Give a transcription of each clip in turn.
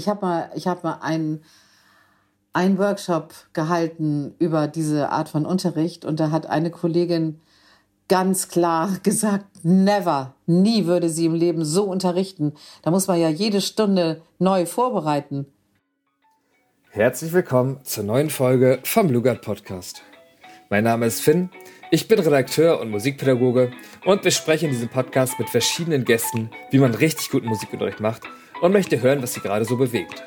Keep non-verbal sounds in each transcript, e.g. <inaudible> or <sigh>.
Ich habe mal, ich habe mal einen, einen Workshop gehalten über diese Art von Unterricht und da hat eine Kollegin ganz klar <laughs> gesagt, never, nie würde sie im Leben so unterrichten. Da muss man ja jede Stunde neu vorbereiten. Herzlich willkommen zur neuen Folge vom Lugard Podcast. Mein Name ist Finn, ich bin Redakteur und Musikpädagoge und bespreche in diesem Podcast mit verschiedenen Gästen, wie man richtig guten Musikunterricht macht und möchte hören, was sie gerade so bewegt.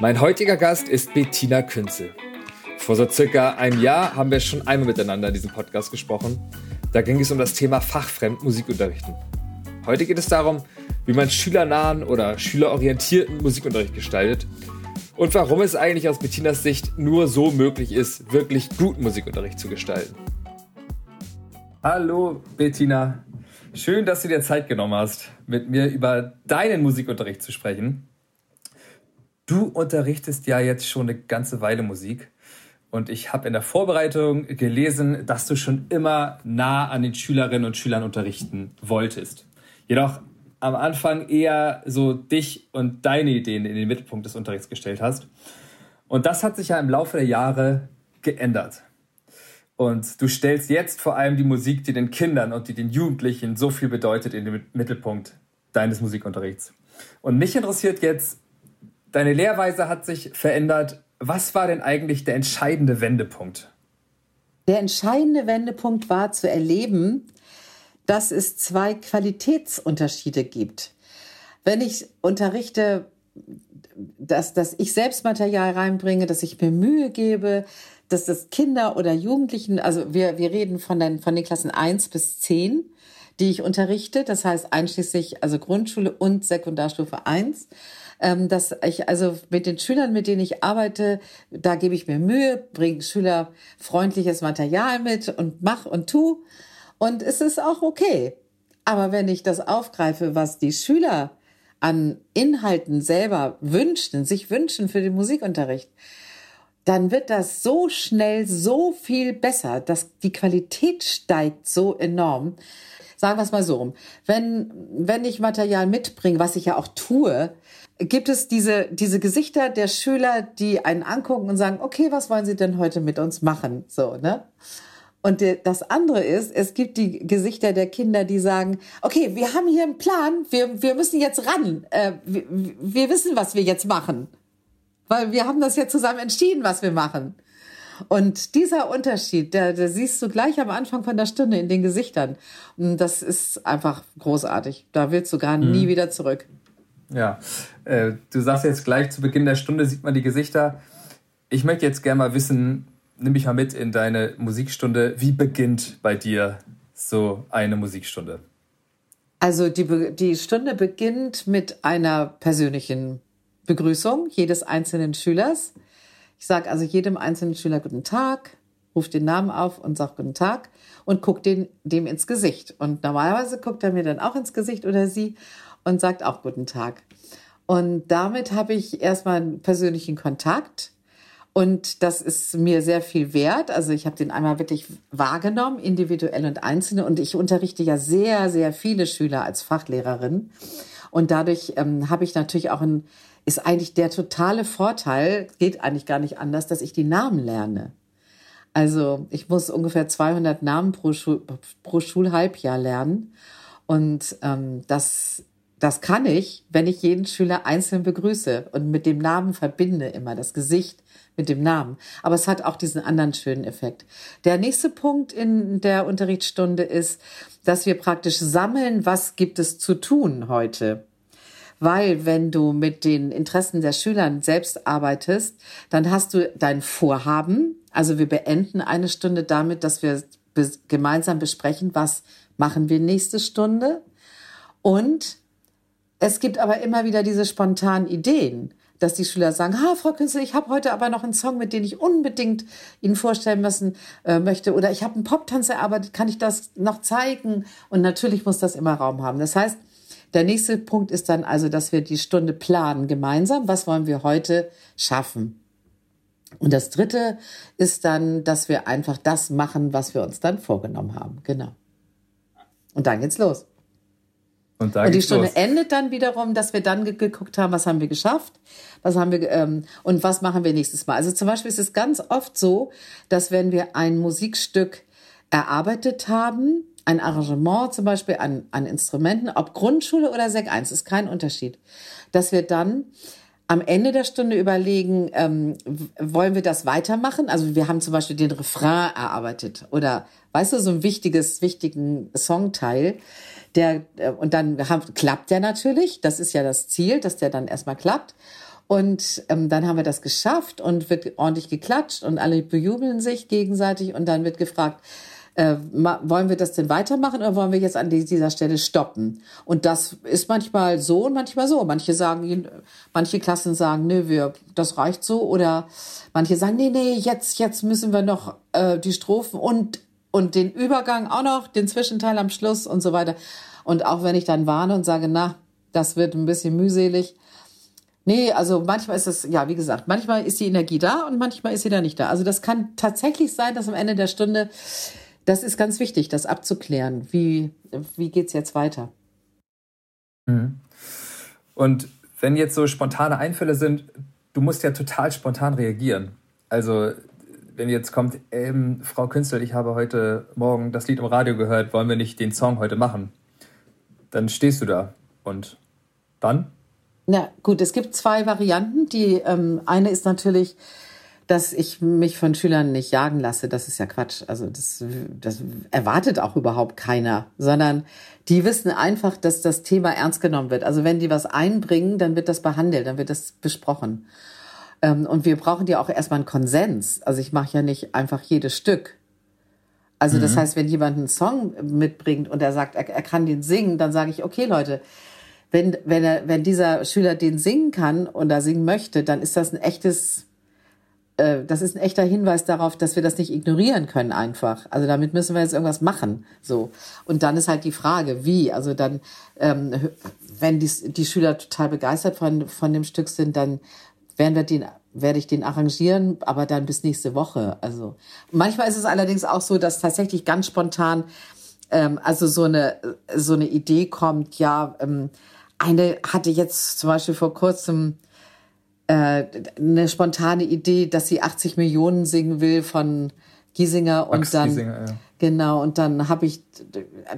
Mein heutiger Gast ist Bettina Künzel. Vor so circa einem Jahr haben wir schon einmal miteinander in diesem Podcast gesprochen. Da ging es um das Thema fachfremd Musikunterrichten. Heute geht es darum, wie man schülernahen oder schülerorientierten Musikunterricht gestaltet und warum es eigentlich aus Bettinas Sicht nur so möglich ist, wirklich guten Musikunterricht zu gestalten. Hallo Bettina, schön, dass du dir Zeit genommen hast, mit mir über deinen Musikunterricht zu sprechen. Du unterrichtest ja jetzt schon eine ganze Weile Musik und ich habe in der Vorbereitung gelesen, dass du schon immer nah an den Schülerinnen und Schülern unterrichten wolltest. Jedoch am Anfang eher so dich und deine Ideen in den Mittelpunkt des Unterrichts gestellt hast. Und das hat sich ja im Laufe der Jahre geändert. Und du stellst jetzt vor allem die Musik, die den Kindern und die den Jugendlichen so viel bedeutet, in den Mittelpunkt deines Musikunterrichts. Und mich interessiert jetzt, deine Lehrweise hat sich verändert. Was war denn eigentlich der entscheidende Wendepunkt? Der entscheidende Wendepunkt war zu erleben, dass es zwei Qualitätsunterschiede gibt. Wenn ich unterrichte, dass, dass ich selbst Material reinbringe, dass ich mir Mühe gebe, dass das Kinder oder Jugendlichen, also wir, wir reden von den, von den Klassen eins bis zehn, die ich unterrichte, das heißt einschließlich also Grundschule und Sekundarstufe eins, ähm, dass ich also mit den Schülern, mit denen ich arbeite, da gebe ich mir Mühe, bringe Schüler freundliches Material mit und mach und tu. Und es ist auch okay. Aber wenn ich das aufgreife, was die Schüler an Inhalten selber wünschen, sich wünschen für den Musikunterricht, dann wird das so schnell so viel besser, dass die Qualität steigt so enorm. Sagen wir es mal so rum. Wenn, wenn ich Material mitbringe, was ich ja auch tue, gibt es diese, diese Gesichter der Schüler, die einen angucken und sagen, okay, was wollen Sie denn heute mit uns machen? So, ne? Und das andere ist, es gibt die Gesichter der Kinder, die sagen, okay, wir haben hier einen Plan, wir, wir müssen jetzt ran, äh, wir, wir wissen, was wir jetzt machen. Weil wir haben das ja zusammen entschieden, was wir machen. Und dieser Unterschied, der, der siehst du gleich am Anfang von der Stunde in den Gesichtern. Und das ist einfach großartig. Da willst du gar mhm. nie wieder zurück. Ja, äh, du sagst jetzt gleich zu Beginn der Stunde sieht man die Gesichter. Ich möchte jetzt gerne mal wissen, nimm mich mal mit in deine Musikstunde. Wie beginnt bei dir so eine Musikstunde? Also die, die Stunde beginnt mit einer persönlichen Begrüßung jedes einzelnen Schülers. Ich sage also jedem einzelnen Schüler guten Tag, rufe den Namen auf und sage guten Tag und gucke den, dem ins Gesicht. Und normalerweise guckt er mir dann auch ins Gesicht oder sie und sagt auch guten Tag. Und damit habe ich erstmal einen persönlichen Kontakt und das ist mir sehr viel wert. Also ich habe den einmal wirklich wahrgenommen, individuell und einzelne. Und ich unterrichte ja sehr, sehr viele Schüler als Fachlehrerin. Und dadurch ähm, habe ich natürlich auch ein, ist eigentlich der totale Vorteil, geht eigentlich gar nicht anders, dass ich die Namen lerne. Also ich muss ungefähr 200 Namen pro, Schul pro Schulhalbjahr lernen. Und ähm, das das kann ich, wenn ich jeden Schüler einzeln begrüße und mit dem Namen verbinde immer das Gesicht mit dem Namen. Aber es hat auch diesen anderen schönen Effekt. Der nächste Punkt in der Unterrichtsstunde ist, dass wir praktisch sammeln, was gibt es zu tun heute. Weil wenn du mit den Interessen der Schüler selbst arbeitest, dann hast du dein Vorhaben. Also wir beenden eine Stunde damit, dass wir gemeinsam besprechen, was machen wir nächste Stunde. Und es gibt aber immer wieder diese spontanen Ideen, dass die Schüler sagen, ha, Frau Künstler, ich habe heute aber noch einen Song, mit dem ich unbedingt Ihnen vorstellen müssen äh, möchte. Oder ich habe einen Poptanz erarbeitet, kann ich das noch zeigen? Und natürlich muss das immer Raum haben. Das heißt, der nächste Punkt ist dann also, dass wir die Stunde planen gemeinsam. Was wollen wir heute schaffen? Und das dritte ist dann, dass wir einfach das machen, was wir uns dann vorgenommen haben. Genau. Und dann geht's los. Und, und die Stunde los. endet dann wiederum, dass wir dann geguckt haben, was haben wir geschafft, was haben wir ähm, und was machen wir nächstes Mal. Also zum Beispiel ist es ganz oft so, dass wenn wir ein Musikstück erarbeitet haben, ein Arrangement zum Beispiel an, an Instrumenten, ob Grundschule oder Sek 1, ist kein Unterschied, dass wir dann am Ende der Stunde überlegen, ähm, wollen wir das weitermachen? Also wir haben zum Beispiel den Refrain erarbeitet oder, weißt du, so ein wichtiges, wichtigen Songteil der, äh, und dann haben, klappt der natürlich. Das ist ja das Ziel, dass der dann erstmal klappt. Und ähm, dann haben wir das geschafft und wird ordentlich geklatscht und alle bejubeln sich gegenseitig und dann wird gefragt, äh, wollen wir das denn weitermachen oder wollen wir jetzt an dieser Stelle stoppen? Und das ist manchmal so und manchmal so. Manche sagen, manche Klassen sagen, nö, wir, das reicht so. Oder manche sagen, nee, nee, jetzt, jetzt müssen wir noch äh, die Strophen und und den Übergang auch noch, den Zwischenteil am Schluss und so weiter. Und auch wenn ich dann warne und sage, na, das wird ein bisschen mühselig. Nee, also manchmal ist es, ja, wie gesagt, manchmal ist die Energie da und manchmal ist sie da nicht da. Also das kann tatsächlich sein, dass am Ende der Stunde, das ist ganz wichtig, das abzuklären. Wie, wie geht's jetzt weiter? Mhm. Und wenn jetzt so spontane Einfälle sind, du musst ja total spontan reagieren. Also wenn jetzt kommt, ähm, Frau Künzel, ich habe heute Morgen das Lied im Radio gehört, wollen wir nicht den Song heute machen? Dann stehst du da und dann? Na gut, es gibt zwei Varianten. Die ähm, eine ist natürlich, dass ich mich von Schülern nicht jagen lasse. Das ist ja Quatsch. Also das, das erwartet auch überhaupt keiner, sondern die wissen einfach, dass das Thema ernst genommen wird. Also wenn die was einbringen, dann wird das behandelt, dann wird das besprochen. Ähm, und wir brauchen ja auch erstmal einen Konsens. Also ich mache ja nicht einfach jedes Stück. Also mhm. das heißt, wenn jemand einen Song mitbringt und er sagt, er, er kann den singen, dann sage ich, okay Leute, wenn, wenn, er, wenn dieser Schüler den singen kann und da singen möchte, dann ist das ein echtes, äh, das ist ein echter Hinweis darauf, dass wir das nicht ignorieren können einfach. Also damit müssen wir jetzt irgendwas machen. So. Und dann ist halt die Frage, wie. Also dann, ähm, wenn die, die Schüler total begeistert von, von dem Stück sind, dann werden wir den werde ich den arrangieren, aber dann bis nächste Woche. Also manchmal ist es allerdings auch so, dass tatsächlich ganz spontan ähm, also so eine so eine Idee kommt. Ja, ähm, eine hatte jetzt zum Beispiel vor kurzem äh, eine spontane Idee, dass sie 80 Millionen singen will von Giesinger und Max dann Giesinger, ja. genau und dann habe ich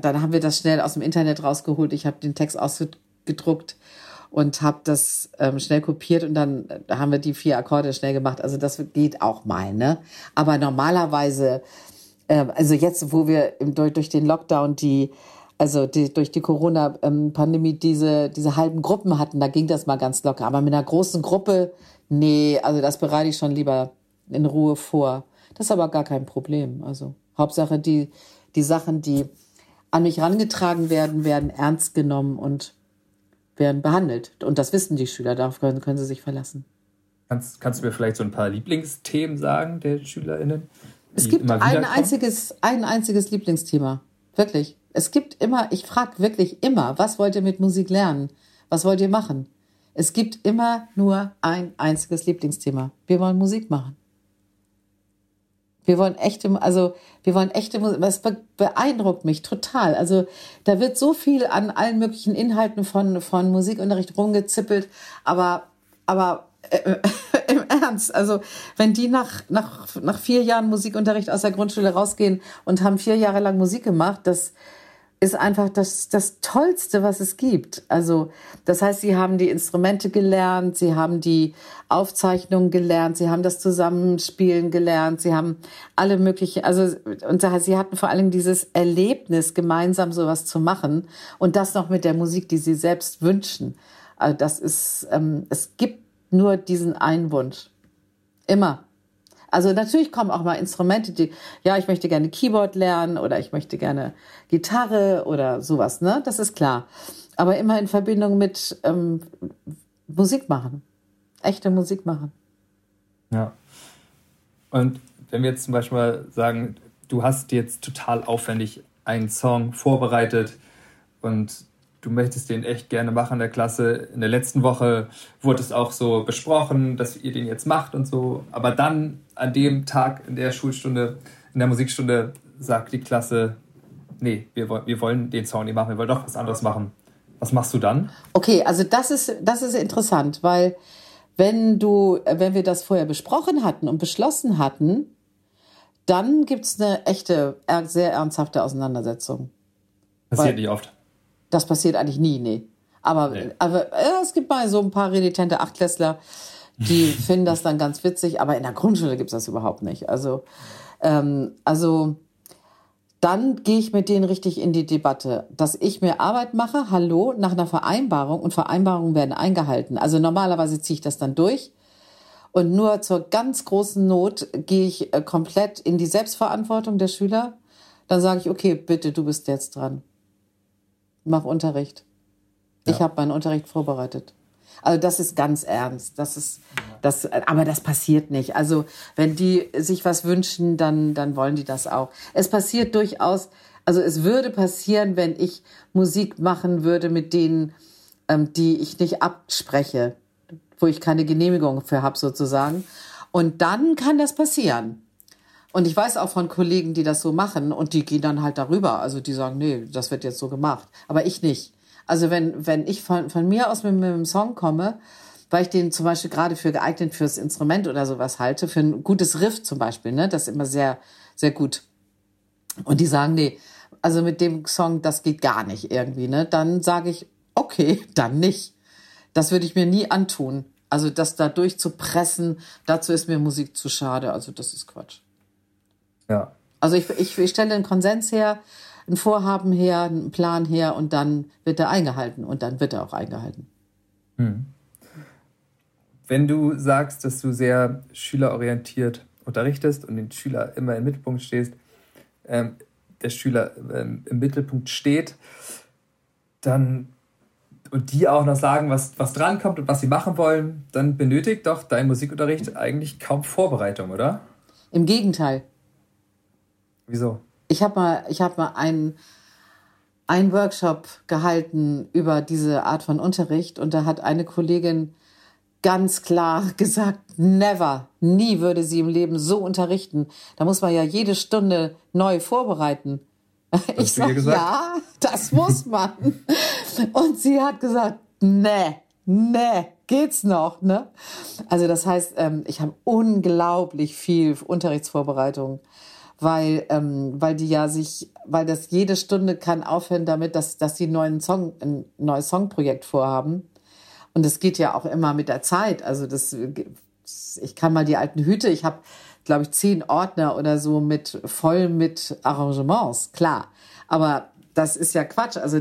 dann haben wir das schnell aus dem Internet rausgeholt. Ich habe den Text ausgedruckt und habe das ähm, schnell kopiert und dann äh, haben wir die vier Akkorde schnell gemacht. Also das geht auch mal, ne? Aber normalerweise, äh, also jetzt, wo wir im, durch, durch den Lockdown die also die, durch die Corona-Pandemie diese, diese halben Gruppen hatten, da ging das mal ganz locker. Aber mit einer großen Gruppe, nee, also das bereite ich schon lieber in Ruhe vor. Das ist aber gar kein Problem. Also Hauptsache, die, die Sachen, die an mich rangetragen werden, werden ernst genommen und werden behandelt. Und das wissen die Schüler, darauf können, können sie sich verlassen. Kannst, kannst du mir vielleicht so ein paar Lieblingsthemen sagen der SchülerInnen? Es gibt ein einziges, ein einziges Lieblingsthema. Wirklich. Es gibt immer, ich frage wirklich immer, was wollt ihr mit Musik lernen? Was wollt ihr machen? Es gibt immer nur ein einziges Lieblingsthema. Wir wollen Musik machen. Wir wollen echte, also wir wollen echte Musik. Das beeindruckt mich total. Also da wird so viel an allen möglichen Inhalten von von Musikunterricht rumgezippelt, aber aber äh, <laughs> im Ernst, also wenn die nach nach nach vier Jahren Musikunterricht aus der Grundschule rausgehen und haben vier Jahre lang Musik gemacht, das ist einfach das, das Tollste, was es gibt. Also, das heißt, sie haben die Instrumente gelernt, sie haben die Aufzeichnungen gelernt, sie haben das Zusammenspielen gelernt, sie haben alle möglichen, also, und sie hatten vor allem dieses Erlebnis, gemeinsam sowas zu machen und das noch mit der Musik, die sie selbst wünschen. Also, das ist, ähm, es gibt nur diesen einen Wunsch. Immer. Also natürlich kommen auch mal Instrumente, die, ja, ich möchte gerne Keyboard lernen oder ich möchte gerne Gitarre oder sowas, ne? Das ist klar. Aber immer in Verbindung mit ähm, Musik machen. Echte Musik machen. Ja. Und wenn wir jetzt zum Beispiel sagen, du hast jetzt total aufwendig einen Song vorbereitet und du möchtest den echt gerne machen in der Klasse. In der letzten Woche wurde es auch so besprochen, dass ihr den jetzt macht und so. Aber dann an dem Tag in der Schulstunde, in der Musikstunde, sagt die Klasse, nee, wir, wir wollen den Song nicht machen, wir wollen doch was anderes machen. Was machst du dann? Okay, also das ist, das ist interessant, weil wenn du, wenn wir das vorher besprochen hatten und beschlossen hatten, dann gibt's eine echte, sehr ernsthafte Auseinandersetzung. Passiert weil, nicht oft. Das passiert eigentlich nie, nee. Aber, nee. aber ja, es gibt mal so ein paar renitente Achtklässler, die <laughs> finden das dann ganz witzig, aber in der Grundschule gibt's das überhaupt nicht. Also, ähm, also dann gehe ich mit denen richtig in die Debatte, dass ich mir Arbeit mache, hallo, nach einer Vereinbarung und Vereinbarungen werden eingehalten. Also normalerweise ziehe ich das dann durch und nur zur ganz großen Not gehe ich äh, komplett in die Selbstverantwortung der Schüler. Dann sage ich, okay, bitte, du bist jetzt dran. Mach Unterricht. Ja. Ich habe meinen Unterricht vorbereitet. Also das ist ganz ernst. Das ist das, aber das passiert nicht. Also wenn die sich was wünschen, dann dann wollen die das auch. Es passiert durchaus. Also es würde passieren, wenn ich Musik machen würde mit denen, ähm, die ich nicht abspreche, wo ich keine Genehmigung für habe sozusagen. Und dann kann das passieren. Und ich weiß auch von Kollegen, die das so machen und die gehen dann halt darüber. Also die sagen, nee, das wird jetzt so gemacht. Aber ich nicht. Also wenn, wenn ich von, von mir aus mit, mit einem Song komme, weil ich den zum Beispiel gerade für geeignet fürs Instrument oder sowas halte, für ein gutes Riff zum Beispiel, ne, das ist immer sehr, sehr gut. Und die sagen, nee, also mit dem Song, das geht gar nicht irgendwie, ne, dann sage ich, okay, <laughs> dann nicht. Das würde ich mir nie antun. Also das da durchzupressen, dazu ist mir Musik zu schade. Also das ist Quatsch. Ja. Also ich, ich, ich stelle einen Konsens her, ein Vorhaben her, einen Plan her und dann wird er eingehalten und dann wird er auch eingehalten. Hm. Wenn du sagst, dass du sehr schülerorientiert unterrichtest und den Schüler immer im Mittelpunkt stehst, ähm, der Schüler ähm, im Mittelpunkt steht, dann und die auch noch sagen, was, was drankommt und was sie machen wollen, dann benötigt doch dein Musikunterricht eigentlich kaum Vorbereitung, oder? Im Gegenteil. Wieso? Ich habe mal, ich hab mal einen, einen Workshop gehalten über diese Art von Unterricht und da hat eine Kollegin ganz klar <laughs> gesagt, never, nie würde sie im Leben so unterrichten. Da muss man ja jede Stunde neu vorbereiten. ich sag, ja, das muss man. <laughs> und sie hat gesagt, nee, nee, geht's noch, ne? Also das heißt, ähm, ich habe unglaublich viel Unterrichtsvorbereitung weil, ähm, weil die ja sich, weil das jede Stunde kann aufhören damit, dass, dass sie neuen Song, ein neues Songprojekt vorhaben. Und das geht ja auch immer mit der Zeit. Also das, ich kann mal die alten Hüte, ich habe, glaube ich, zehn Ordner oder so mit voll mit Arrangements, klar. Aber das ist ja Quatsch. Also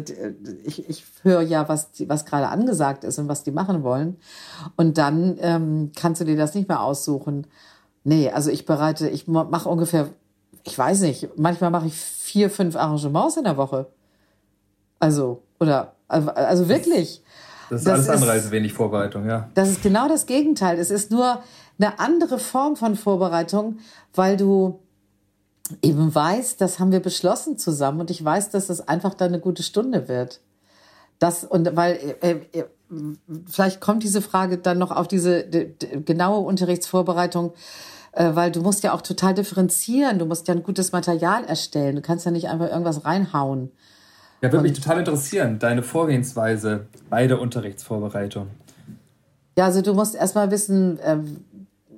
ich, ich höre ja, was, was gerade angesagt ist und was die machen wollen. Und dann ähm, kannst du dir das nicht mehr aussuchen. Nee, also ich bereite, ich mache ungefähr ich weiß nicht, manchmal mache ich vier, fünf Arrangements in der Woche. Also, oder, also wirklich. Das ist das alles andere als wenig Vorbereitung, ja. Das ist genau das Gegenteil. Es ist nur eine andere Form von Vorbereitung, weil du eben weißt, das haben wir beschlossen zusammen und ich weiß, dass es einfach dann eine gute Stunde wird. Das, und weil, äh, äh, vielleicht kommt diese Frage dann noch auf diese genaue Unterrichtsvorbereitung weil du musst ja auch total differenzieren. Du musst ja ein gutes Material erstellen. Du kannst ja nicht einfach irgendwas reinhauen. Ja, würde mich total interessieren, deine Vorgehensweise bei der Unterrichtsvorbereitung. Ja, also du musst erstmal wissen, äh,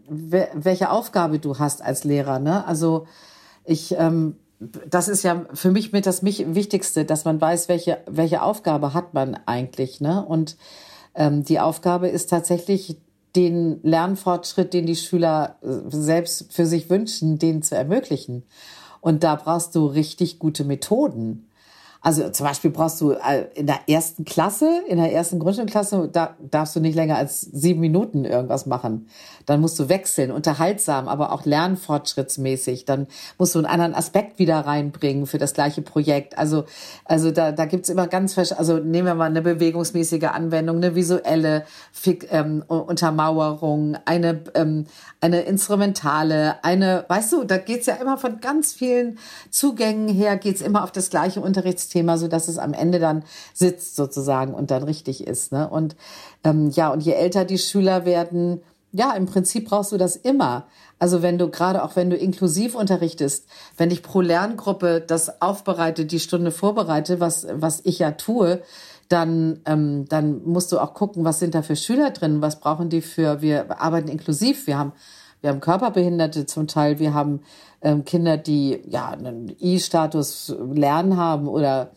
welche Aufgabe du hast als Lehrer. Ne? Also ich, ähm, das ist ja für mich mit das Wichtigste, dass man weiß, welche, welche Aufgabe hat man eigentlich. Ne? Und ähm, die Aufgabe ist tatsächlich den Lernfortschritt, den die Schüler äh, selbst für sich wünschen, den zu ermöglichen. Und da brauchst du richtig gute Methoden. Also zum Beispiel brauchst du äh, in der ersten Klasse, in der ersten Grundschulklasse, da darfst du nicht länger als sieben Minuten irgendwas machen. Dann musst du wechseln, unterhaltsam, aber auch lernfortschrittsmäßig. Dann musst du einen anderen Aspekt wieder reinbringen für das gleiche Projekt. Also, also da, da gibt's immer ganz, also nehmen wir mal eine bewegungsmäßige Anwendung, eine visuelle ähm, Untermauerung, eine, ähm, eine instrumentale, eine, weißt du, da geht's ja immer von ganz vielen Zugängen her, geht's immer auf das gleiche Unterrichtsthema Thema, so dass es am Ende dann sitzt sozusagen und dann richtig ist. Ne? Und ähm, ja, und je älter die Schüler werden, ja, im Prinzip brauchst du das immer. Also wenn du gerade auch wenn du inklusiv unterrichtest, wenn ich pro Lerngruppe das aufbereite, die Stunde vorbereite, was was ich ja tue, dann, ähm, dann musst du auch gucken, was sind da für Schüler drin, was brauchen die für, wir arbeiten inklusiv, wir haben, wir haben Körperbehinderte zum Teil, wir haben ähm, Kinder, die ja einen I-Status Lernen haben oder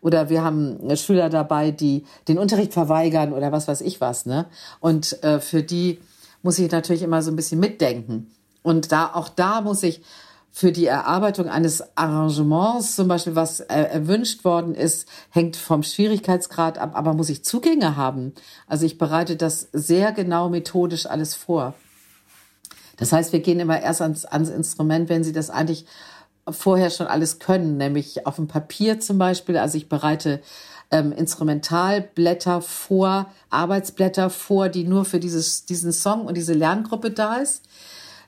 oder wir haben Schüler dabei, die den Unterricht verweigern oder was weiß ich was, ne? Und äh, für die muss ich natürlich immer so ein bisschen mitdenken. Und da auch da muss ich für die Erarbeitung eines Arrangements, zum Beispiel was äh, erwünscht worden ist, hängt vom Schwierigkeitsgrad ab, aber muss ich Zugänge haben. Also ich bereite das sehr genau methodisch alles vor. Das heißt, wir gehen immer erst ans, ans Instrument, wenn Sie das eigentlich vorher schon alles können, nämlich auf dem Papier zum Beispiel. Also ich bereite ähm, Instrumentalblätter vor, Arbeitsblätter vor, die nur für dieses, diesen Song und diese Lerngruppe da ist.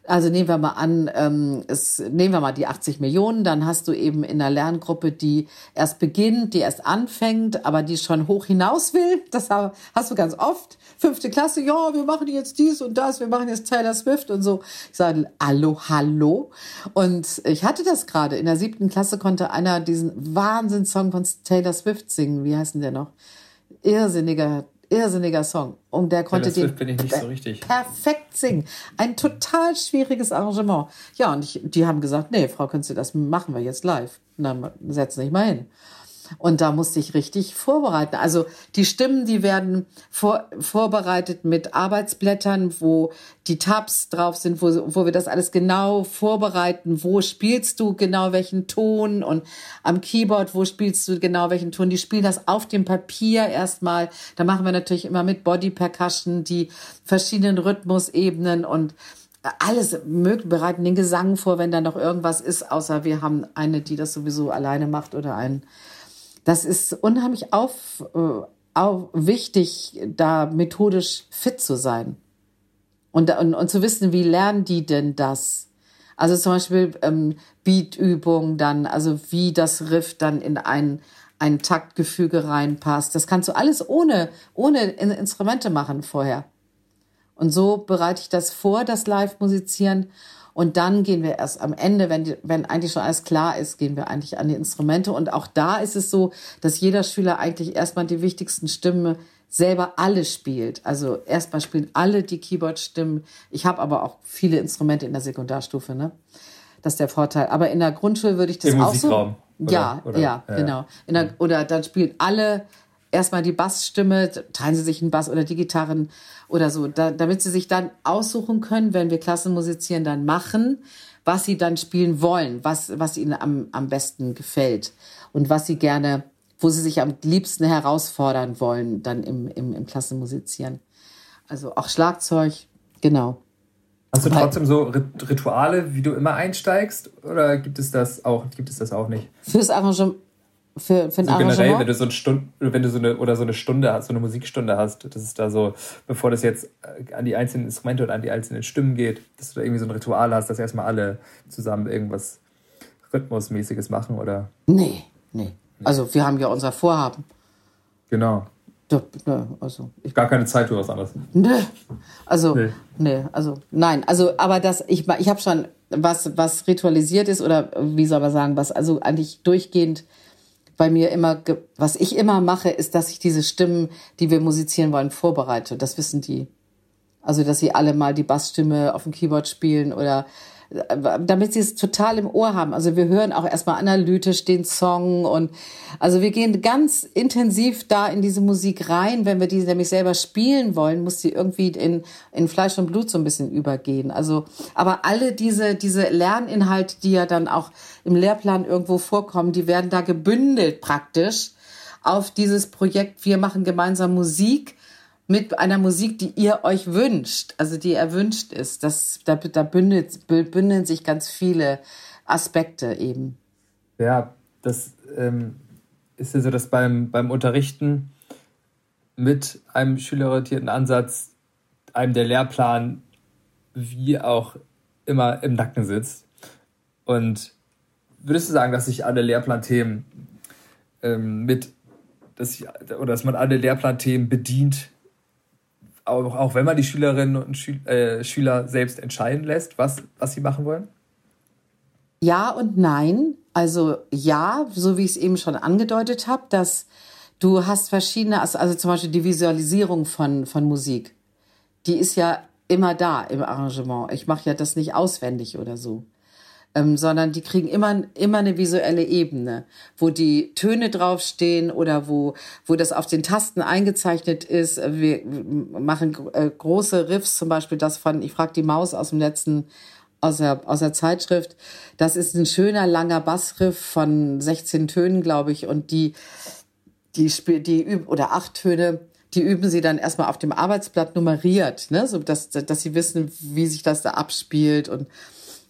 Also nehmen wir mal an, ähm, es, nehmen wir mal die 80 Millionen, dann hast du eben in einer Lerngruppe, die erst beginnt, die erst anfängt, aber die schon hoch hinaus will. Das hast du ganz oft. Fünfte Klasse, ja, wir machen jetzt dies und das, wir machen jetzt Taylor Swift und so. Ich sage, hallo, hallo. Und ich hatte das gerade. In der siebten Klasse konnte einer diesen Wahnsinnssong von Taylor Swift singen. Wie heißt denn der noch? Irrsinniger irrsinniger Song. Und der konnte den ich nicht so perfekt singen. Ein total schwieriges Arrangement. Ja, und ich, die haben gesagt, nee, Frau Künstler, das machen wir jetzt live. Na, setz nicht mal hin. Und da musste ich richtig vorbereiten. Also die Stimmen, die werden vor, vorbereitet mit Arbeitsblättern, wo die Tabs drauf sind, wo, wo wir das alles genau vorbereiten. Wo spielst du genau welchen Ton? Und am Keyboard, wo spielst du genau welchen Ton? Die spielen das auf dem Papier erstmal. Da machen wir natürlich immer mit Body Percussion die verschiedenen Rhythmusebenen und alles möglich, bereiten den Gesang vor, wenn da noch irgendwas ist, außer wir haben eine, die das sowieso alleine macht oder einen das ist unheimlich auf, äh, auf, wichtig, da methodisch fit zu sein. Und, und, und zu wissen, wie lernen die denn das? Also zum Beispiel ähm, Beatübung dann, also wie das Riff dann in ein, ein Taktgefüge reinpasst. Das kannst du alles ohne, ohne Instrumente machen vorher. Und so bereite ich das vor, das Live-Musizieren. Und dann gehen wir erst am Ende, wenn, die, wenn eigentlich schon alles klar ist, gehen wir eigentlich an die Instrumente. Und auch da ist es so, dass jeder Schüler eigentlich erstmal die wichtigsten Stimmen selber alle spielt. Also erstmal spielen alle die Keyboard-Stimmen. Ich habe aber auch viele Instrumente in der Sekundarstufe, ne? Das ist der Vorteil. Aber in der Grundschule würde ich das Im auch Musikraum, so. Oder, ja, oder, ja, ja, genau. Der, oder dann spielen alle erstmal die Bassstimme, teilen sie sich einen Bass oder die Gitarren oder so, da, damit sie sich dann aussuchen können, wenn wir Klassenmusizieren dann machen, was sie dann spielen wollen, was, was ihnen am, am besten gefällt und was sie gerne, wo sie sich am liebsten herausfordern wollen, dann im, im, im Klassenmusizieren. Also auch Schlagzeug, genau. Hast du trotzdem so Rituale, wie du immer einsteigst, oder gibt es das auch, gibt es das auch nicht? Fürs Arrangement, für, für ein so generell, wenn du so eine Stunde, wenn du so eine oder so eine Stunde hast, so eine Musikstunde hast, das ist da so, bevor das jetzt äh, an die einzelnen Instrumente oder an die einzelnen Stimmen geht, dass du da irgendwie so ein Ritual hast, dass erstmal alle zusammen irgendwas Rhythmusmäßiges machen, oder? Nee, nee. Also wir haben ja unser Vorhaben. Genau. Ja, ne, also ich, Gar keine Zeit für was anderes. Nee. Also, nee. nee, also nein. Also, aber das, ich, ich habe schon was, was ritualisiert ist, oder wie soll man sagen, was also eigentlich durchgehend bei mir immer, was ich immer mache, ist, dass ich diese Stimmen, die wir musizieren wollen, vorbereite. Das wissen die. Also, dass sie alle mal die Bassstimme auf dem Keyboard spielen oder damit sie es total im Ohr haben. Also wir hören auch erstmal analytisch den Song und also wir gehen ganz intensiv da in diese Musik rein. Wenn wir die nämlich selber spielen wollen, muss sie irgendwie in, in Fleisch und Blut so ein bisschen übergehen. Also, aber alle diese, diese Lerninhalte, die ja dann auch im Lehrplan irgendwo vorkommen, die werden da gebündelt praktisch auf dieses Projekt. Wir machen gemeinsam Musik mit einer Musik, die ihr euch wünscht, also die erwünscht ist. Das, da, da bündelt, bündeln sich ganz viele Aspekte eben. Ja, das ähm, ist ja so, dass beim, beim Unterrichten mit einem schülerorientierten Ansatz einem der Lehrplan wie auch immer im Nacken sitzt. Und würdest du sagen, dass sich alle Lehrplanthemen ähm, mit, dass sich, oder dass man alle Lehrplanthemen bedient, auch, auch wenn man die Schülerinnen und Schül äh, Schüler selbst entscheiden lässt, was, was sie machen wollen? Ja und nein. Also ja, so wie ich es eben schon angedeutet habe, dass Du hast verschiedene, also, also zum Beispiel die Visualisierung von, von Musik. Die ist ja immer da im Arrangement. Ich mache ja das nicht auswendig oder so. Ähm, sondern die kriegen immer, immer eine visuelle Ebene, wo die Töne draufstehen oder wo, wo das auf den Tasten eingezeichnet ist. Wir machen äh, große Riffs, zum Beispiel das von, ich frage die Maus aus dem letzten aus der, aus der Zeitschrift. Das ist ein schöner, langer Bassriff von 16 Tönen, glaube ich. Und die, die, die, oder acht Töne, die üben sie dann erstmal auf dem Arbeitsblatt nummeriert, ne? so dass, dass sie wissen, wie sich das da abspielt und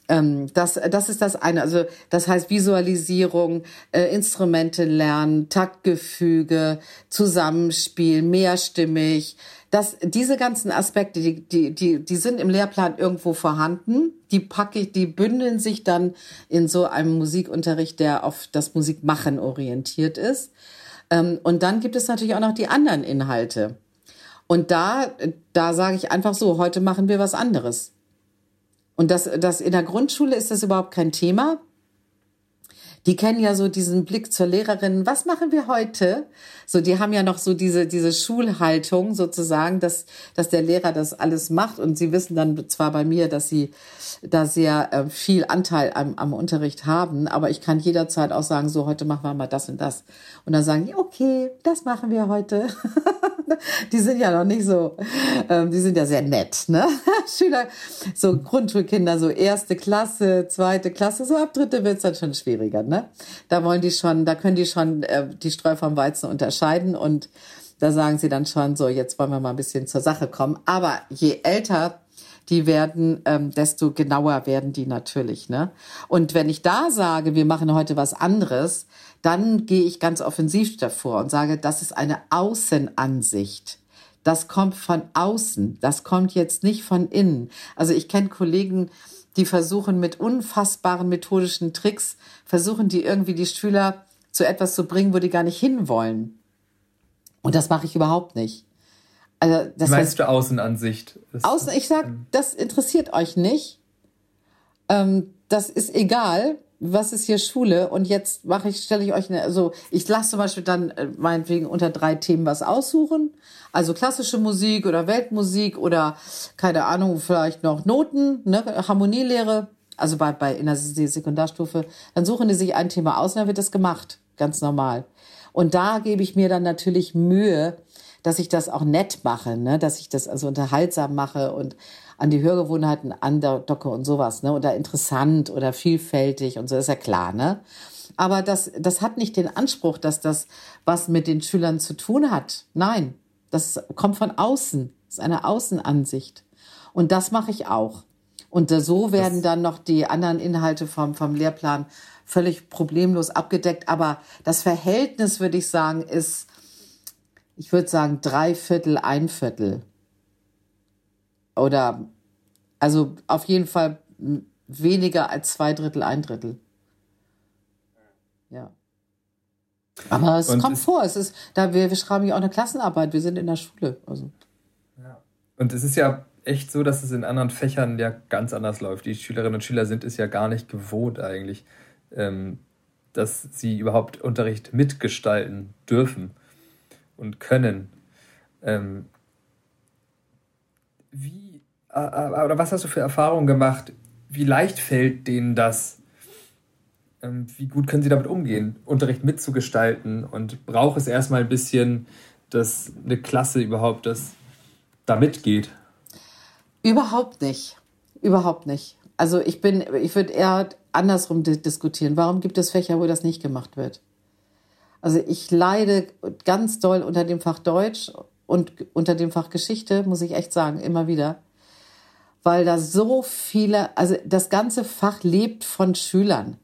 ähm, das, das ist das eine. Also das heißt Visualisierung, äh, Instrumente lernen, Taktgefüge, Zusammenspiel, mehrstimmig. Das, diese ganzen Aspekte, die, die, die, die sind im Lehrplan irgendwo vorhanden. Die packe ich, die bündeln sich dann in so einem Musikunterricht, der auf das Musikmachen orientiert ist. Ähm, und dann gibt es natürlich auch noch die anderen Inhalte. Und da, da sage ich einfach so, heute machen wir was anderes. Und das, das in der Grundschule ist das überhaupt kein Thema die kennen ja so diesen Blick zur Lehrerin, was machen wir heute? So, die haben ja noch so diese, diese Schulhaltung sozusagen, dass, dass der Lehrer das alles macht und sie wissen dann zwar bei mir, dass sie da sehr äh, viel Anteil am, am Unterricht haben, aber ich kann jederzeit auch sagen, so, heute machen wir mal das und das. Und dann sagen die, okay, das machen wir heute. <laughs> die sind ja noch nicht so, ähm, die sind ja sehr nett, ne? <laughs> Schüler, so Grundschulkinder, so erste Klasse, zweite Klasse, so ab dritte wird's dann schon schwieriger, ne? Da wollen die schon, da können die schon äh, die Streu vom Weizen unterscheiden und da sagen sie dann schon so, jetzt wollen wir mal ein bisschen zur Sache kommen. Aber je älter die werden, ähm, desto genauer werden die natürlich. Ne? Und wenn ich da sage, wir machen heute was anderes, dann gehe ich ganz offensiv davor und sage, das ist eine Außenansicht. Das kommt von außen. Das kommt jetzt nicht von innen. Also ich kenne Kollegen, die versuchen mit unfassbaren methodischen Tricks, versuchen die irgendwie die Schüler zu etwas zu bringen, wo die gar nicht hinwollen. Und das mache ich überhaupt nicht. Also das meinst heißt, du Außenansicht? Außen, ich sag, das interessiert euch nicht. Ähm, das ist egal was ist hier Schule? Und jetzt mache ich, stelle ich euch eine, also ich lasse zum Beispiel dann äh, meinetwegen unter drei Themen was aussuchen. Also klassische Musik oder Weltmusik oder keine Ahnung, vielleicht noch Noten, ne, Harmonielehre, also bei, bei in der Sekundarstufe. Dann suchen die sich ein Thema aus und dann wird das gemacht. Ganz normal. Und da gebe ich mir dann natürlich Mühe, dass ich das auch nett mache, ne? dass ich das also unterhaltsam mache und an die Hörgewohnheiten andocke und sowas, ne? Oder interessant oder vielfältig und so ist ja klar, ne? Aber das, das hat nicht den Anspruch, dass das was mit den Schülern zu tun hat. Nein, das kommt von außen. Das ist eine Außenansicht. Und das mache ich auch. Und so werden dann noch die anderen Inhalte vom, vom Lehrplan völlig problemlos abgedeckt. Aber das Verhältnis, würde ich sagen, ist, ich würde sagen, drei Viertel, ein Viertel. Oder also auf jeden Fall weniger als zwei Drittel, ein Drittel. Ja. Aber es und kommt es, vor, es ist, da wir, wir schreiben ja auch eine Klassenarbeit, wir sind in der Schule. Also. Ja. Und es ist ja echt so, dass es in anderen Fächern ja ganz anders läuft. Die Schülerinnen und Schüler sind es ja gar nicht gewohnt eigentlich, ähm, dass sie überhaupt Unterricht mitgestalten dürfen und können. Ähm, wie äh, äh, oder was hast du für Erfahrungen gemacht? Wie leicht fällt denen das? Ähm, wie gut können sie damit umgehen, Unterricht mitzugestalten? Und braucht es erstmal ein bisschen, dass eine Klasse überhaupt das da mitgeht? Überhaupt nicht. Überhaupt nicht. Also ich bin, ich würde eher andersrum diskutieren. Warum gibt es Fächer, wo das nicht gemacht wird? Also ich leide ganz doll unter dem Fach Deutsch und unter dem Fach Geschichte, muss ich echt sagen, immer wieder weil da so viele, also das ganze Fach lebt von Schülern.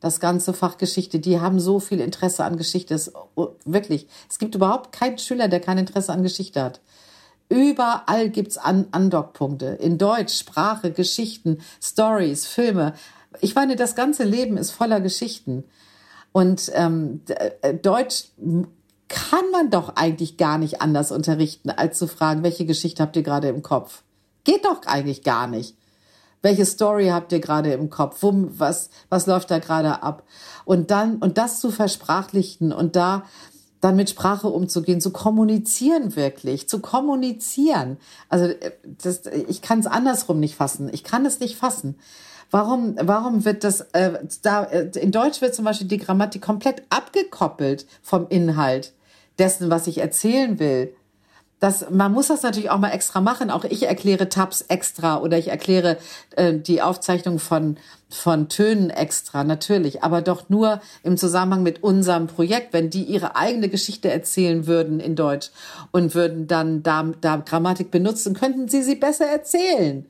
Das ganze Fach Geschichte, die haben so viel Interesse an Geschichte. Das, wirklich, es gibt überhaupt keinen Schüler, der kein Interesse an Geschichte hat. Überall gibt's an Andockpunkte. In Deutsch, Sprache, Geschichten, Stories, Filme. Ich meine, das ganze Leben ist voller Geschichten. Und ähm, äh, Deutsch kann man doch eigentlich gar nicht anders unterrichten, als zu fragen, welche Geschichte habt ihr gerade im Kopf? Geht doch eigentlich gar nicht. Welche Story habt ihr gerade im Kopf? Wo, was, was läuft da gerade ab? Und dann, und das zu versprachlichen und da dann mit Sprache umzugehen, zu kommunizieren wirklich, zu kommunizieren. Also äh, das, ich kann es andersrum nicht fassen. Ich kann es nicht fassen. Warum, warum wird das, äh, da, äh, in Deutsch wird zum Beispiel die Grammatik komplett abgekoppelt vom Inhalt dessen, was ich erzählen will das, man muss das natürlich auch mal extra machen. Auch ich erkläre Tabs extra oder ich erkläre äh, die Aufzeichnung von, von Tönen extra, natürlich. Aber doch nur im Zusammenhang mit unserem Projekt. Wenn die ihre eigene Geschichte erzählen würden in Deutsch und würden dann da, da Grammatik benutzen, könnten sie sie besser erzählen.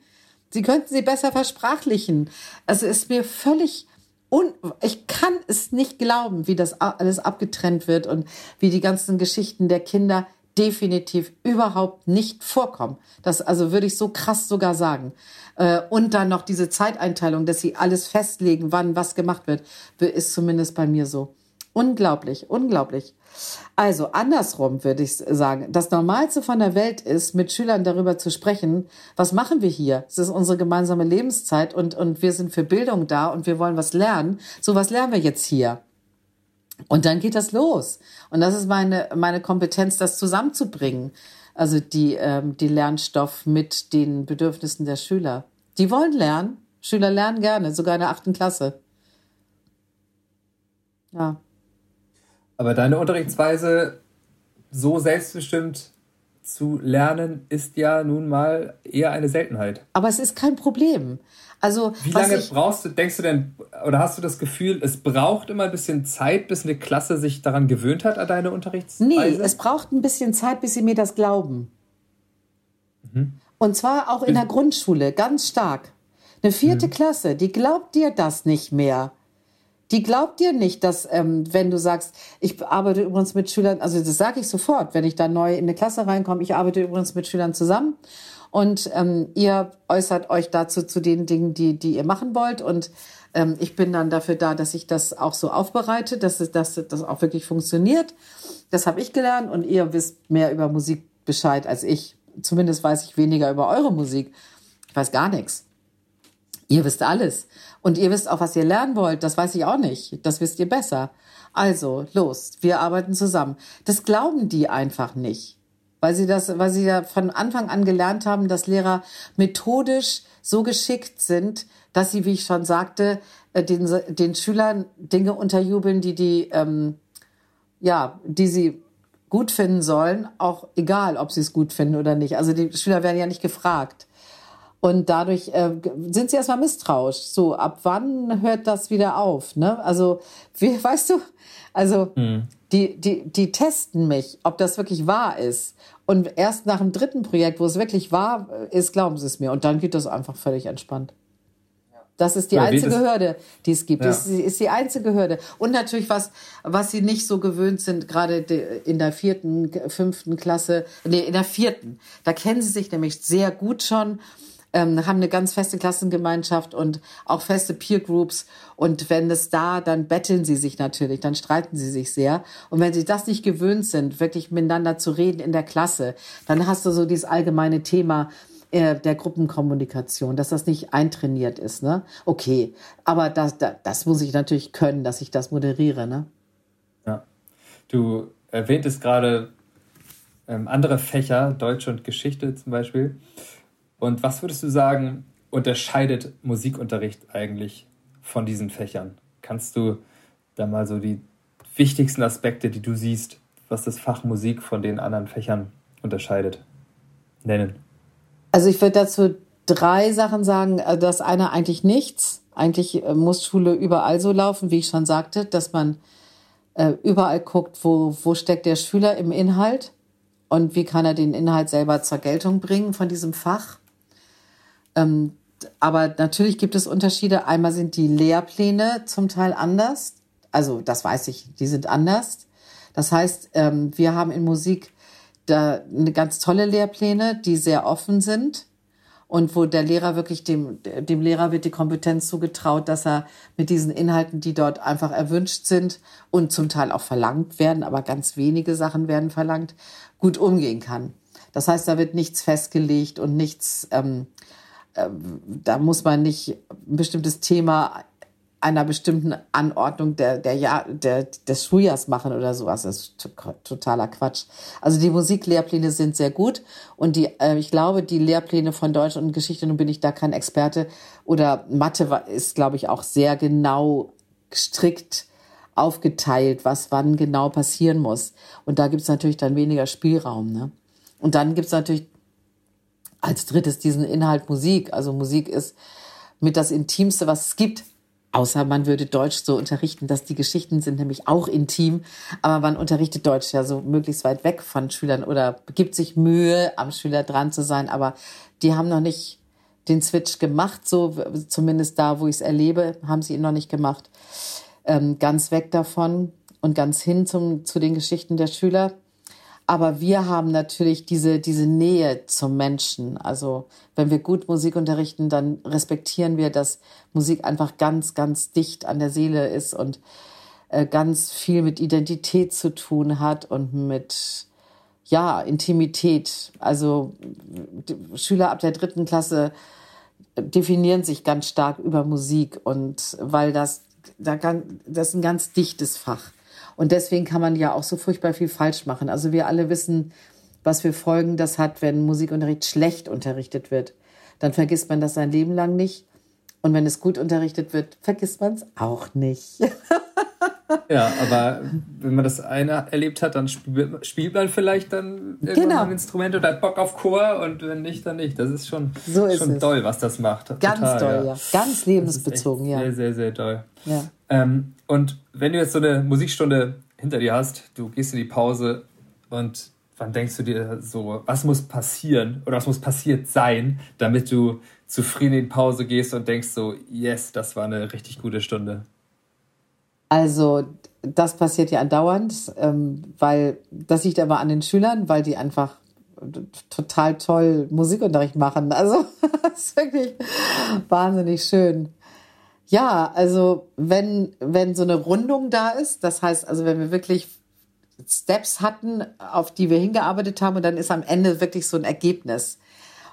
Sie könnten sie besser versprachlichen. Also ist mir völlig und ich kann es nicht glauben, wie das alles abgetrennt wird und wie die ganzen Geschichten der Kinder definitiv überhaupt nicht vorkommen. Das also würde ich so krass sogar sagen. Äh, und dann noch diese Zeiteinteilung, dass sie alles festlegen, wann was gemacht wird, ist zumindest bei mir so. Unglaublich, unglaublich. Also andersrum würde ich sagen, das Normalste von der Welt ist, mit Schülern darüber zu sprechen, was machen wir hier? Es ist unsere gemeinsame Lebenszeit und, und wir sind für Bildung da und wir wollen was lernen. So was lernen wir jetzt hier. Und dann geht das los. Und das ist meine, meine Kompetenz, das zusammenzubringen. Also die, ähm, die Lernstoff mit den Bedürfnissen der Schüler. Die wollen lernen. Schüler lernen gerne, sogar in der achten Klasse. Ja. Aber deine Unterrichtsweise so selbstbestimmt zu lernen, ist ja nun mal eher eine Seltenheit. Aber es ist kein Problem. Also, Wie lange ich, brauchst du, denkst du denn, oder hast du das Gefühl, es braucht immer ein bisschen Zeit, bis eine Klasse sich daran gewöhnt hat, an deine Unterrichtsweise? Nee, es braucht ein bisschen Zeit, bis sie mir das glauben. Mhm. Und zwar auch in der Grundschule, ganz stark. Eine vierte mhm. Klasse, die glaubt dir das nicht mehr. Die glaubt dir nicht, dass, ähm, wenn du sagst, ich arbeite übrigens mit Schülern, also das sage ich sofort, wenn ich da neu in eine Klasse reinkomme, ich arbeite übrigens mit Schülern zusammen und ähm, ihr äußert euch dazu zu den Dingen, die, die ihr machen wollt. Und ähm, ich bin dann dafür da, dass ich das auch so aufbereite, dass, es, dass das auch wirklich funktioniert. Das habe ich gelernt und ihr wisst mehr über Musik Bescheid als ich. Zumindest weiß ich weniger über eure Musik. Ich weiß gar nichts. Ihr wisst alles. Und ihr wisst auch, was ihr lernen wollt. Das weiß ich auch nicht. Das wisst ihr besser. Also, los. Wir arbeiten zusammen. Das glauben die einfach nicht weil sie das, weil sie ja von Anfang an gelernt haben, dass Lehrer methodisch so geschickt sind, dass sie, wie ich schon sagte, äh, den, den Schülern Dinge unterjubeln, die die, ähm, ja, die sie gut finden sollen, auch egal, ob sie es gut finden oder nicht. Also die Schüler werden ja nicht gefragt. Und dadurch äh, sind sie erstmal misstrauisch. So, ab wann hört das wieder auf? Ne? Also, wie, <laughs> weißt du, also mhm. die, die, die testen mich, ob das wirklich wahr ist. Und erst nach dem dritten Projekt, wo es wirklich wahr ist, glauben sie es mir. Und dann geht das einfach völlig entspannt. Das ist die Oder einzige Hürde, die es gibt. Ja. Das ist die einzige Hürde. Und natürlich was, was sie nicht so gewöhnt sind, gerade in der vierten, fünften Klasse, nee, in der vierten. Da kennen sie sich nämlich sehr gut schon ähm, haben eine ganz feste Klassengemeinschaft und auch feste Peer Groups. Und wenn es da, dann betteln sie sich natürlich, dann streiten sie sich sehr. Und wenn sie das nicht gewöhnt sind, wirklich miteinander zu reden in der Klasse, dann hast du so dieses allgemeine Thema, äh, der Gruppenkommunikation, dass das nicht eintrainiert ist, ne? Okay, aber das, das, das muss ich natürlich können, dass ich das moderiere, ne? Ja. Du erwähntest gerade ähm, andere Fächer, Deutsch und Geschichte zum Beispiel. Und was würdest du sagen, unterscheidet Musikunterricht eigentlich von diesen Fächern? Kannst du da mal so die wichtigsten Aspekte, die du siehst, was das Fach Musik von den anderen Fächern unterscheidet, nennen? Also ich würde dazu drei Sachen sagen. Also das eine eigentlich nichts. Eigentlich äh, muss Schule überall so laufen, wie ich schon sagte, dass man äh, überall guckt, wo, wo steckt der Schüler im Inhalt und wie kann er den Inhalt selber zur Geltung bringen von diesem Fach. Ähm, aber natürlich gibt es Unterschiede. Einmal sind die Lehrpläne zum Teil anders. Also das weiß ich, die sind anders. Das heißt, ähm, wir haben in Musik da eine ganz tolle Lehrpläne, die sehr offen sind und wo der Lehrer wirklich dem, dem Lehrer wird die Kompetenz zugetraut, dass er mit diesen Inhalten, die dort einfach erwünscht sind und zum Teil auch verlangt werden, aber ganz wenige Sachen werden verlangt, gut umgehen kann. Das heißt, da wird nichts festgelegt und nichts ähm, da muss man nicht ein bestimmtes Thema einer bestimmten Anordnung der, der Jahr, der, des Schuljahrs machen oder sowas. Das ist totaler Quatsch. Also die Musiklehrpläne sind sehr gut und die, äh, ich glaube, die Lehrpläne von Deutsch und Geschichte, nun bin ich da kein Experte, oder Mathe ist, glaube ich, auch sehr genau strikt aufgeteilt, was wann genau passieren muss. Und da gibt es natürlich dann weniger Spielraum. Ne? Und dann gibt es natürlich als drittes diesen Inhalt Musik. Also Musik ist mit das Intimste, was es gibt. Außer man würde Deutsch so unterrichten, dass die Geschichten sind nämlich auch intim, aber man unterrichtet Deutsch ja so möglichst weit weg von Schülern oder gibt sich Mühe, am Schüler dran zu sein, aber die haben noch nicht den Switch gemacht, so zumindest da, wo ich es erlebe, haben sie ihn noch nicht gemacht. Ähm, ganz weg davon und ganz hin zum, zu den Geschichten der Schüler. Aber wir haben natürlich diese, diese Nähe zum Menschen. Also wenn wir gut Musik unterrichten, dann respektieren wir, dass Musik einfach ganz, ganz dicht an der Seele ist und äh, ganz viel mit Identität zu tun hat und mit ja, Intimität. Also Schüler ab der dritten Klasse definieren sich ganz stark über Musik und weil das, da kann, das ist ein ganz dichtes Fach. Und deswegen kann man ja auch so furchtbar viel falsch machen. Also wir alle wissen, was für Folgen das hat, wenn Musikunterricht schlecht unterrichtet wird. Dann vergisst man das sein Leben lang nicht. Und wenn es gut unterrichtet wird, vergisst man es auch nicht. <laughs> ja, aber wenn man das eine erlebt hat, dann spielt man vielleicht dann irgendwann genau. ein Instrument oder hat Bock auf Chor und wenn nicht, dann nicht. Das ist schon, so ist schon toll, was das macht. Ganz Total, toll, ja. ja. Ganz lebensbezogen, ja. Sehr, sehr, sehr toll. Ja. Ähm, und wenn du jetzt so eine Musikstunde hinter dir hast, du gehst in die Pause und wann denkst du dir so, was muss passieren oder was muss passiert sein, damit du zufrieden in die Pause gehst und denkst so, yes, das war eine richtig gute Stunde? Also das passiert ja andauernd, ähm, weil das liegt aber an den Schülern, weil die einfach total toll Musikunterricht machen. <laughs> Also das ist wirklich wahnsinnig schön. Ja, also wenn, wenn so eine Rundung da ist, das heißt also, wenn wir wirklich Steps hatten, auf die wir hingearbeitet haben und dann ist am Ende wirklich so ein Ergebnis.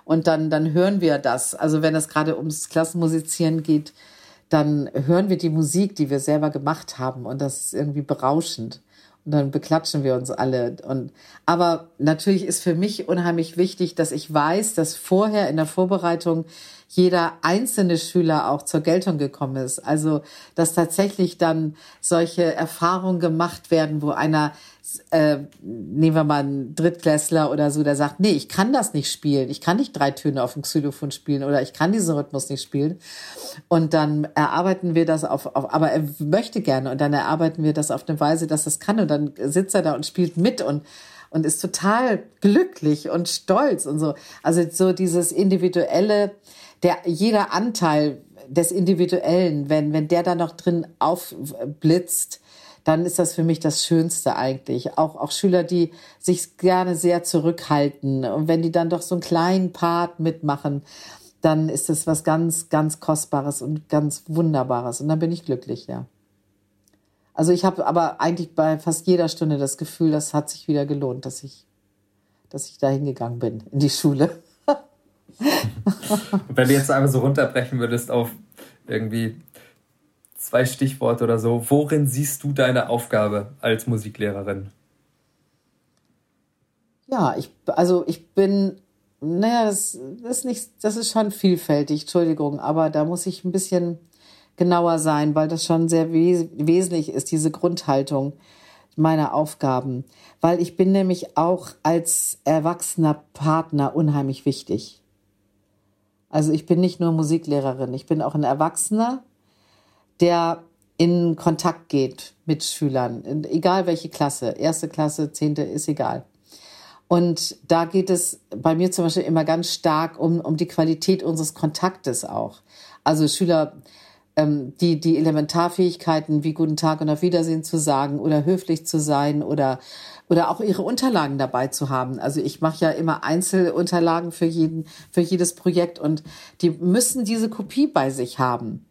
Und dann, dann hören wir das. Also wenn es gerade ums Klassenmusizieren geht, dann hören wir die Musik, die wir selber gemacht haben und das ist irgendwie berauschend. Und dann beklatschen wir uns alle. Und, aber natürlich ist für mich unheimlich wichtig, dass ich weiß, dass vorher in der Vorbereitung jeder einzelne Schüler auch zur Geltung gekommen ist. Also, dass tatsächlich dann solche Erfahrungen gemacht werden, wo einer, äh, nehmen wir mal einen Drittklässler oder so, der sagt, nee, ich kann das nicht spielen. Ich kann nicht drei Töne auf dem Xylophon spielen oder ich kann diesen Rhythmus nicht spielen. Und dann erarbeiten wir das auf, auf aber er möchte gerne und dann erarbeiten wir das auf eine Weise, dass das kann und dann sitzt er da und spielt mit und und ist total glücklich und stolz und so. Also so dieses individuelle, der, jeder Anteil des Individuellen, wenn, wenn der da noch drin aufblitzt, dann ist das für mich das Schönste eigentlich. Auch, auch Schüler, die sich gerne sehr zurückhalten. Und wenn die dann doch so einen kleinen Part mitmachen, dann ist das was ganz, ganz Kostbares und ganz Wunderbares. Und dann bin ich glücklich, ja. Also ich habe aber eigentlich bei fast jeder Stunde das Gefühl, das hat sich wieder gelohnt, dass ich, dass ich da hingegangen bin in die Schule. <laughs> Wenn du jetzt einfach so runterbrechen würdest auf irgendwie zwei Stichworte oder so, worin siehst du deine Aufgabe als Musiklehrerin? Ja, ich, also ich bin, naja, das, das ist nicht, das ist schon vielfältig, Entschuldigung, aber da muss ich ein bisschen genauer sein, weil das schon sehr wes wesentlich ist, diese Grundhaltung meiner Aufgaben. Weil ich bin nämlich auch als erwachsener Partner unheimlich wichtig. Also ich bin nicht nur Musiklehrerin, ich bin auch ein Erwachsener, der in Kontakt geht mit Schülern, egal welche Klasse, erste Klasse, zehnte, ist egal. Und da geht es bei mir zum Beispiel immer ganz stark um, um die Qualität unseres Kontaktes auch. Also Schüler, ähm, die, die Elementarfähigkeiten wie Guten Tag und auf Wiedersehen zu sagen oder höflich zu sein oder oder auch ihre Unterlagen dabei zu haben. Also ich mache ja immer Einzelunterlagen für jeden, für jedes Projekt und die müssen diese Kopie bei sich haben.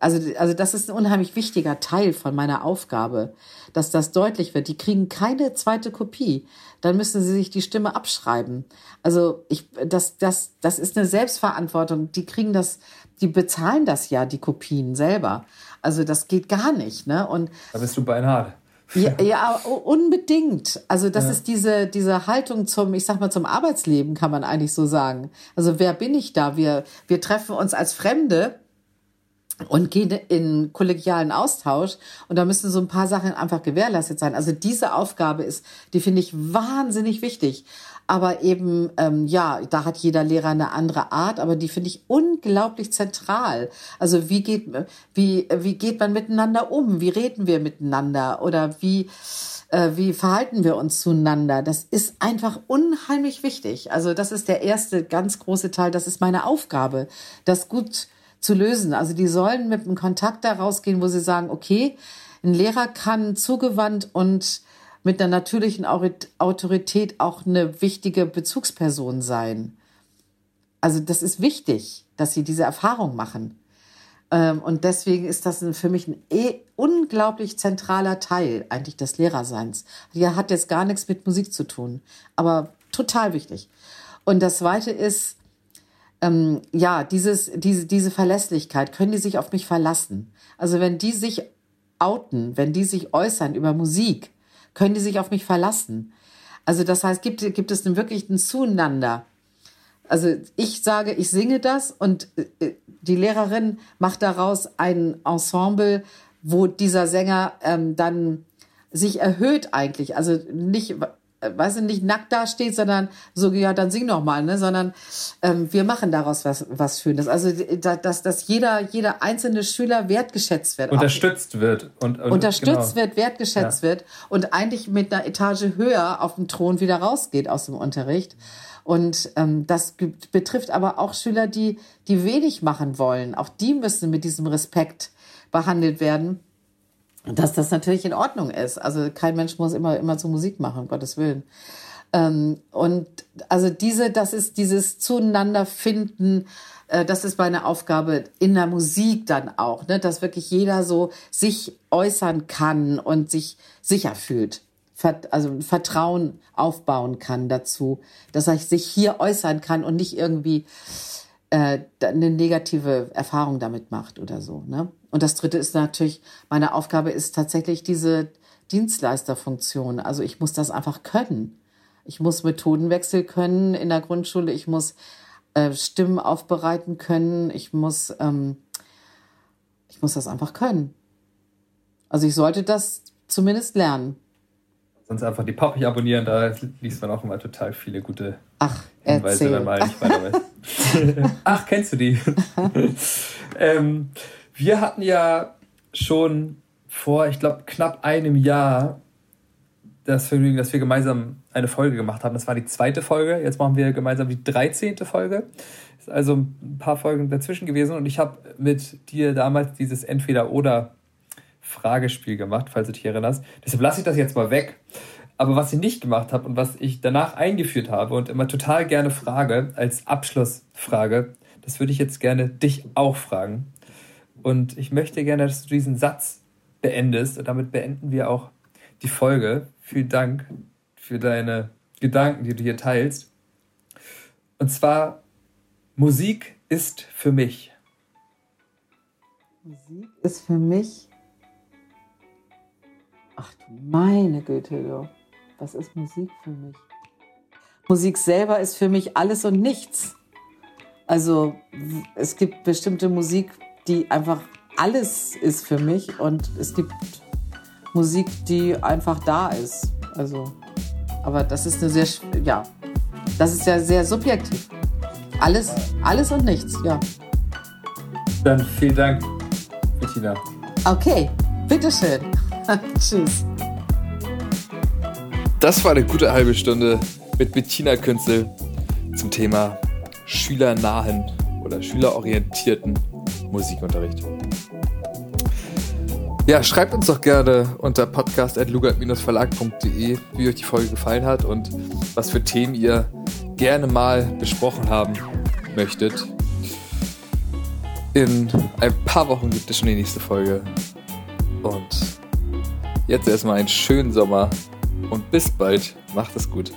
Also, also das ist ein unheimlich wichtiger Teil von meiner Aufgabe, dass das deutlich wird. Die kriegen keine zweite Kopie. Dann müssen sie sich die Stimme abschreiben. Also ich, das, das, das ist eine Selbstverantwortung. Die kriegen das, die bezahlen das ja, die Kopien selber. Also das geht gar nicht. Ne? Und da bist du beinhart. Ja, <laughs> ja, unbedingt. Also das ja. ist diese, diese Haltung zum, ich sag mal, zum Arbeitsleben, kann man eigentlich so sagen. Also wer bin ich da? Wir, wir treffen uns als Fremde und gehen in kollegialen Austausch und da müssen so ein paar Sachen einfach gewährleistet sein. Also diese Aufgabe ist, die finde ich wahnsinnig wichtig. Aber eben, ähm, ja, da hat jeder Lehrer eine andere Art, aber die finde ich unglaublich zentral. Also wie geht, wie, wie geht man miteinander um? Wie reden wir miteinander? Oder wie, äh, wie verhalten wir uns zueinander? Das ist einfach unheimlich wichtig. Also das ist der erste ganz große Teil. Das ist meine Aufgabe, das gut zu lösen. Also die sollen mit einem Kontakt da rausgehen, wo sie sagen, okay, ein Lehrer kann zugewandt und mit einer natürlichen Autorität auch eine wichtige Bezugsperson sein. Also das ist wichtig, dass sie diese Erfahrung machen. Ähm, und deswegen ist das für mich ein eh unglaublich zentraler Teil eigentlich des Lehrerseins. Der hat jetzt gar nichts mit Musik zu tun, aber total wichtig. Und das Zweite ist, ähm, ja, dieses, diese, diese Verlässlichkeit, können die sich auf mich verlassen? Also wenn die sich outen, wenn die sich äußern über Musik, können die sich auf mich verlassen? Also das heißt, gibt, gibt es wirklich ein Zueinander? Also ich sage, ich singe das und äh, die Lehrerin macht daraus ein Ensemble, wo dieser Sänger ähm, dann sich erhöht eigentlich. Also nicht, äh, weißt du, nicht nackt dasteht, sondern so, ja, dann sing noch mal, ne, sondern ähm, wir machen daraus was, was Schönes. Also, dass, dass jeder, jeder einzelne Schüler wertgeschätzt wird. Unterstützt auch, wird. Und, und unterstützt genau. wird, wertgeschätzt ja. wird und eigentlich mit einer Etage höher auf dem Thron wieder rausgeht aus dem Unterricht. Und ähm, das betrifft aber auch Schüler, die, die wenig machen wollen. Auch die müssen mit diesem Respekt behandelt werden dass das natürlich in Ordnung ist. Also kein Mensch muss immer, immer zu Musik machen, um Gottes Willen. Ähm, und also diese, das ist dieses Zueinander finden, äh, das ist meine Aufgabe in der Musik dann auch, ne, dass wirklich jeder so sich äußern kann und sich sicher fühlt. also Vertrauen aufbauen kann dazu, dass er sich hier äußern kann und nicht irgendwie äh, eine negative Erfahrung damit macht oder so. Ne? Und das Dritte ist natürlich, meine Aufgabe ist tatsächlich diese Dienstleisterfunktion. Also ich muss das einfach können. Ich muss Methodenwechsel können in der Grundschule. Ich muss äh, Stimmen aufbereiten können. Ich muss, ähm, ich muss das einfach können. Also ich sollte das zumindest lernen. Sonst einfach die Pappich abonnieren, da liest man auch immer total viele gute Ach, Hinweise, erzähl. wenn man nicht weiter weiß. <laughs> Ach, kennst du die? <laughs> ähm, wir hatten ja schon vor, ich glaube, knapp einem Jahr das Vergnügen, dass wir gemeinsam eine Folge gemacht haben. Das war die zweite Folge. Jetzt machen wir gemeinsam die 13. Folge. Ist also ein paar Folgen dazwischen gewesen und ich habe mit dir damals dieses Entweder-Oder Fragespiel gemacht, falls du dich erinnerst. Deshalb lasse ich das jetzt mal weg. Aber was ich nicht gemacht habe und was ich danach eingeführt habe und immer total gerne frage als Abschlussfrage, das würde ich jetzt gerne dich auch fragen. Und ich möchte gerne, dass du diesen Satz beendest. Und damit beenden wir auch die Folge. Vielen Dank für deine Gedanken, die du hier teilst. Und zwar, Musik ist für mich. Musik ist für mich. Ach du meine Güte, du. Was ist Musik für mich? Musik selber ist für mich alles und nichts. Also es gibt bestimmte Musik, die einfach alles ist für mich und es gibt Musik, die einfach da ist. Also, aber das ist eine sehr, ja, das ist ja sehr subjektiv. Alles, alles und nichts, ja. Dann vielen Dank, Bettina. Okay, bitteschön. <laughs> Tschüss. Das war eine gute halbe Stunde mit Bettina Künzel zum Thema schülernahen oder schülerorientierten Musikunterricht. Ja, schreibt uns doch gerne unter podcast.lugard-verlag.de, wie euch die Folge gefallen hat und was für Themen ihr gerne mal besprochen haben möchtet. In ein paar Wochen gibt es schon die nächste Folge. Und jetzt erstmal einen schönen Sommer und bis bald. Macht es gut.